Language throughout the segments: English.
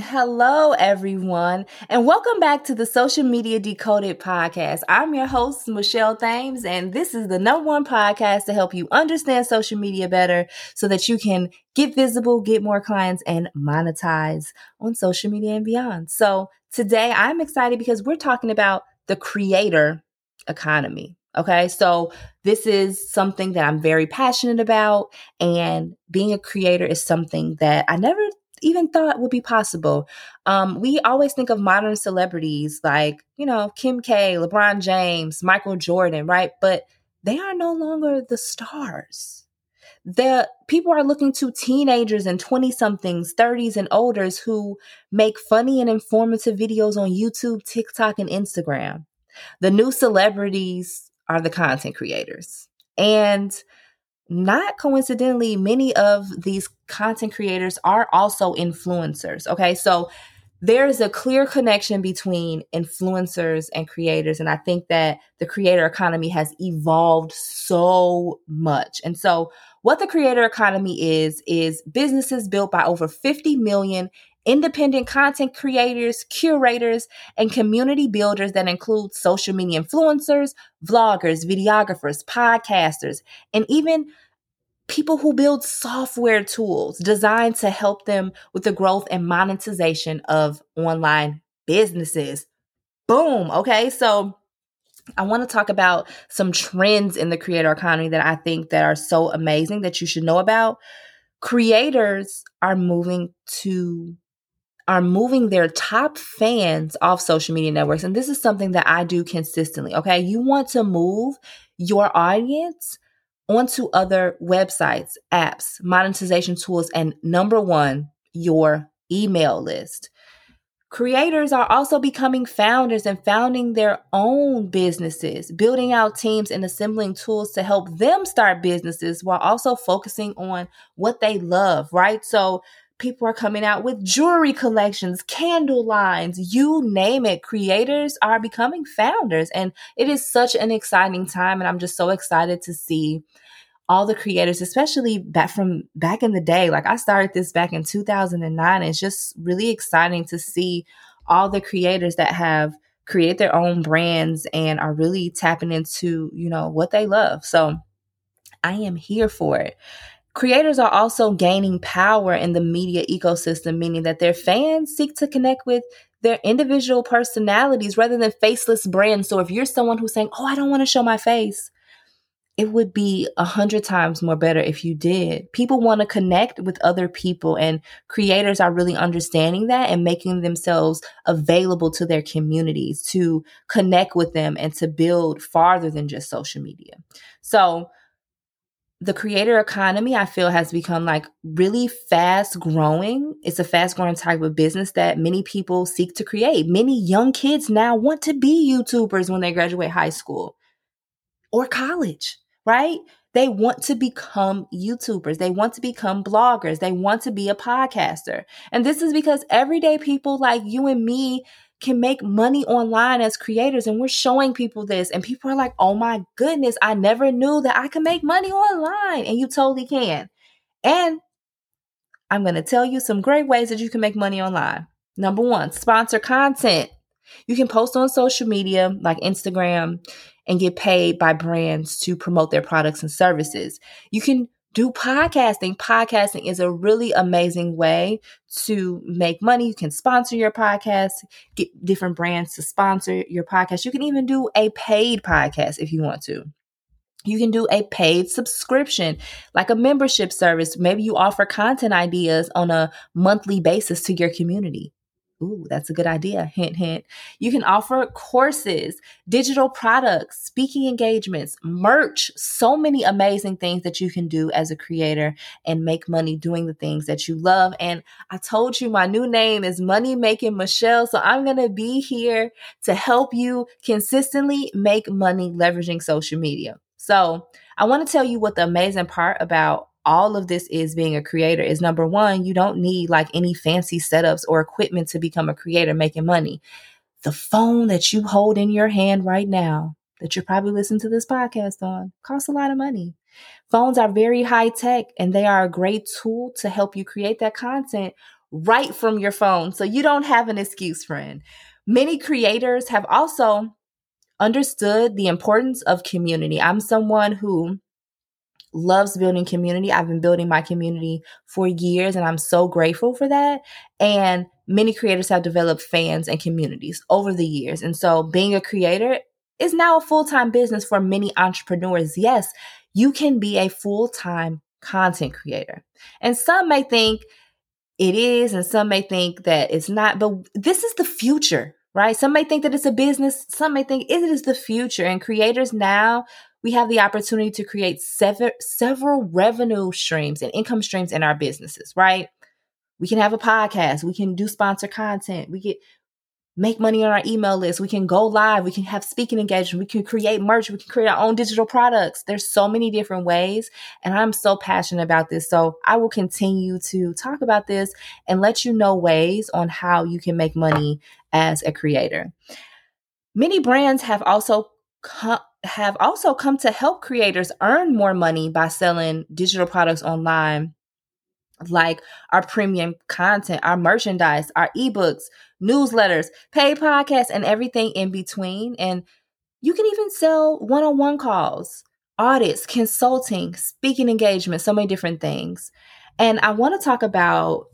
Hello, everyone, and welcome back to the Social Media Decoded podcast. I'm your host, Michelle Thames, and this is the number one podcast to help you understand social media better so that you can get visible, get more clients, and monetize on social media and beyond. So, today I'm excited because we're talking about the creator economy. Okay, so this is something that I'm very passionate about, and being a creator is something that I never even thought would be possible. Um, we always think of modern celebrities like, you know, Kim K, LeBron James, Michael Jordan, right? But they are no longer the stars. The people are looking to teenagers and 20 somethings, 30s and olders who make funny and informative videos on YouTube, TikTok, and Instagram. The new celebrities are the content creators. And not coincidentally, many of these content creators are also influencers. Okay. So there's a clear connection between influencers and creators. And I think that the creator economy has evolved so much. And so, what the creator economy is, is businesses built by over 50 million independent content creators, curators, and community builders that include social media influencers, vloggers, videographers, podcasters, and even people who build software tools designed to help them with the growth and monetization of online businesses. Boom. Okay. So I want to talk about some trends in the creator economy that I think that are so amazing that you should know about. Creators are moving to are moving their top fans off social media networks. And this is something that I do consistently. Okay. You want to move your audience onto other websites, apps, monetization tools, and number one, your email list. Creators are also becoming founders and founding their own businesses, building out teams and assembling tools to help them start businesses while also focusing on what they love, right? So people are coming out with jewelry collections, candle lines, you name it. Creators are becoming founders. And it is such an exciting time. And I'm just so excited to see all the creators, especially back from back in the day. Like I started this back in 2009. It's just really exciting to see all the creators that have create their own brands and are really tapping into, you know, what they love. So I am here for it. Creators are also gaining power in the media ecosystem, meaning that their fans seek to connect with their individual personalities rather than faceless brands. So if you're someone who's saying, Oh, I don't want to show my face, it would be a hundred times more better if you did. People want to connect with other people, and creators are really understanding that and making themselves available to their communities to connect with them and to build farther than just social media. So, the creator economy i feel has become like really fast growing. It's a fast growing type of business that many people seek to create. Many young kids now want to be youtubers when they graduate high school or college right? They want to become youtubers. They want to become bloggers. They want to be a podcaster. And this is because everyday people like you and me can make money online as creators and we're showing people this and people are like oh my goodness i never knew that i can make money online and you totally can. And i'm going to tell you some great ways that you can make money online. Number one sponsor content. You can post on social media like instagram and get paid by brands to promote their products and services. You can do podcasting. Podcasting is a really amazing way to make money. You can sponsor your podcast, get different brands to sponsor your podcast. You can even do a paid podcast if you want to. You can do a paid subscription, like a membership service. Maybe you offer content ideas on a monthly basis to your community. Ooh, that's a good idea. Hint, hint. You can offer courses, digital products, speaking engagements, merch, so many amazing things that you can do as a creator and make money doing the things that you love. And I told you my new name is Money Making Michelle. So I'm going to be here to help you consistently make money leveraging social media. So I want to tell you what the amazing part about all of this is being a creator is number one, you don't need like any fancy setups or equipment to become a creator making money. The phone that you hold in your hand right now, that you're probably listening to this podcast on, costs a lot of money. Phones are very high tech and they are a great tool to help you create that content right from your phone. So you don't have an excuse, friend. Many creators have also understood the importance of community. I'm someone who loves building community. I've been building my community for years and I'm so grateful for that. And many creators have developed fans and communities over the years. And so being a creator is now a full time business for many entrepreneurs. Yes, you can be a full time content creator. And some may think it is, and some may think that it's not, but this is the future, right? Some may think that it's a business, some may think it is the future. And creators now, we have the opportunity to create sever- several revenue streams and income streams in our businesses, right? We can have a podcast, we can do sponsor content, we get make money on our email list. We can go live. We can have speaking engagement. We can create merch. We can create our own digital products. There's so many different ways. And I'm so passionate about this. So I will continue to talk about this and let you know ways on how you can make money as a creator. Many brands have also come have also come to help creators earn more money by selling digital products online like our premium content, our merchandise, our ebooks, newsletters, paid podcasts, and everything in between. And you can even sell one on one calls, audits, consulting, speaking engagement, so many different things. And I want to talk about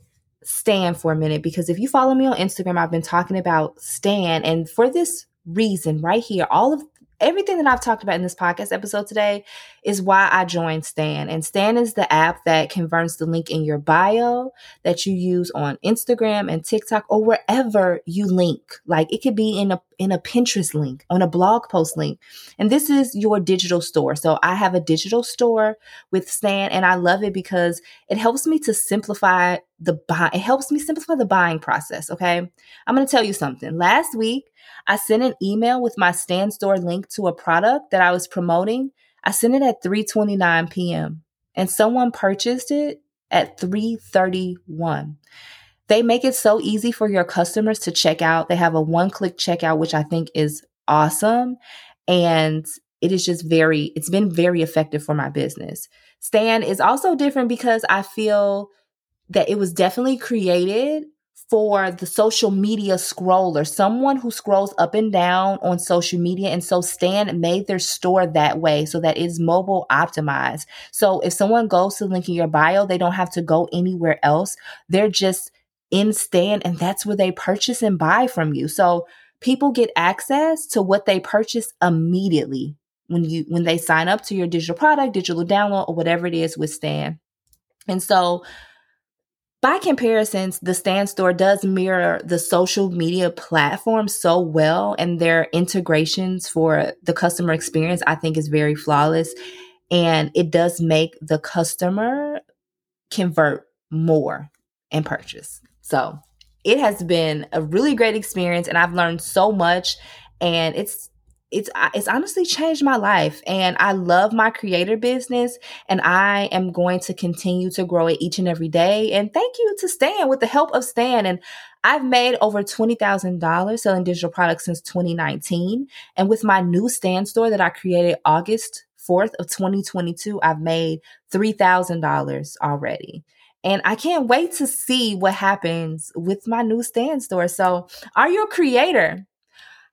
Stan for a minute because if you follow me on Instagram, I've been talking about Stan. And for this reason right here, all of everything that I've talked about in this podcast episode today is why I joined Stan. And Stan is the app that converts the link in your bio that you use on Instagram and TikTok or wherever you link. Like it could be in a in a Pinterest link, on a blog post link. And this is your digital store. So I have a digital store with Stan and I love it because it helps me to simplify the buy it helps me simplify the buying process, okay? I'm going to tell you something. Last week I sent an email with my Stan store link to a product that I was promoting. I sent it at 3:29 p.m. and someone purchased it at 3:31. They make it so easy for your customers to check out. They have a one-click checkout which I think is awesome and it is just very it's been very effective for my business. Stan is also different because I feel that it was definitely created for the social media scroller, someone who scrolls up and down on social media. And so Stan made their store that way so that it's mobile optimized. So if someone goes to link in your bio, they don't have to go anywhere else. They're just in Stan and that's where they purchase and buy from you. So people get access to what they purchase immediately when you when they sign up to your digital product, digital download, or whatever it is with Stan. And so by comparisons, the Stan Store does mirror the social media platform so well, and their integrations for the customer experience, I think, is very flawless. And it does make the customer convert more and purchase. So it has been a really great experience, and I've learned so much. And it's it's it's honestly changed my life and I love my creator business and I am going to continue to grow it each and every day and thank you to Stan with the help of Stan and I've made over $20,000 selling digital products since 2019 and with my new Stan store that I created August 4th of 2022 I've made $3,000 already and I can't wait to see what happens with my new Stan store. So, are you a creator?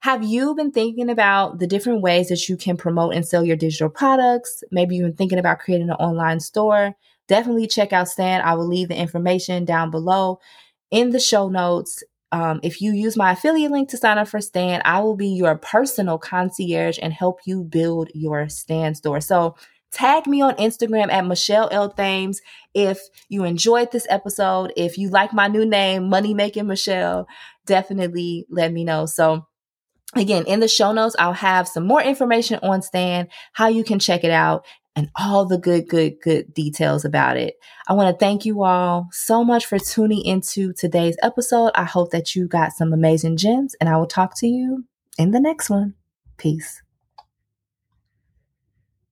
Have you been thinking about the different ways that you can promote and sell your digital products? Maybe you've been thinking about creating an online store. Definitely check out Stan. I will leave the information down below in the show notes. Um, if you use my affiliate link to sign up for Stan, I will be your personal concierge and help you build your Stan store. So tag me on Instagram at Michelle L. Thames if you enjoyed this episode. If you like my new name, Money Making Michelle, definitely let me know. So Again, in the show notes, I'll have some more information on Stan, how you can check it out, and all the good, good, good details about it. I want to thank you all so much for tuning into today's episode. I hope that you got some amazing gems, and I will talk to you in the next one. Peace.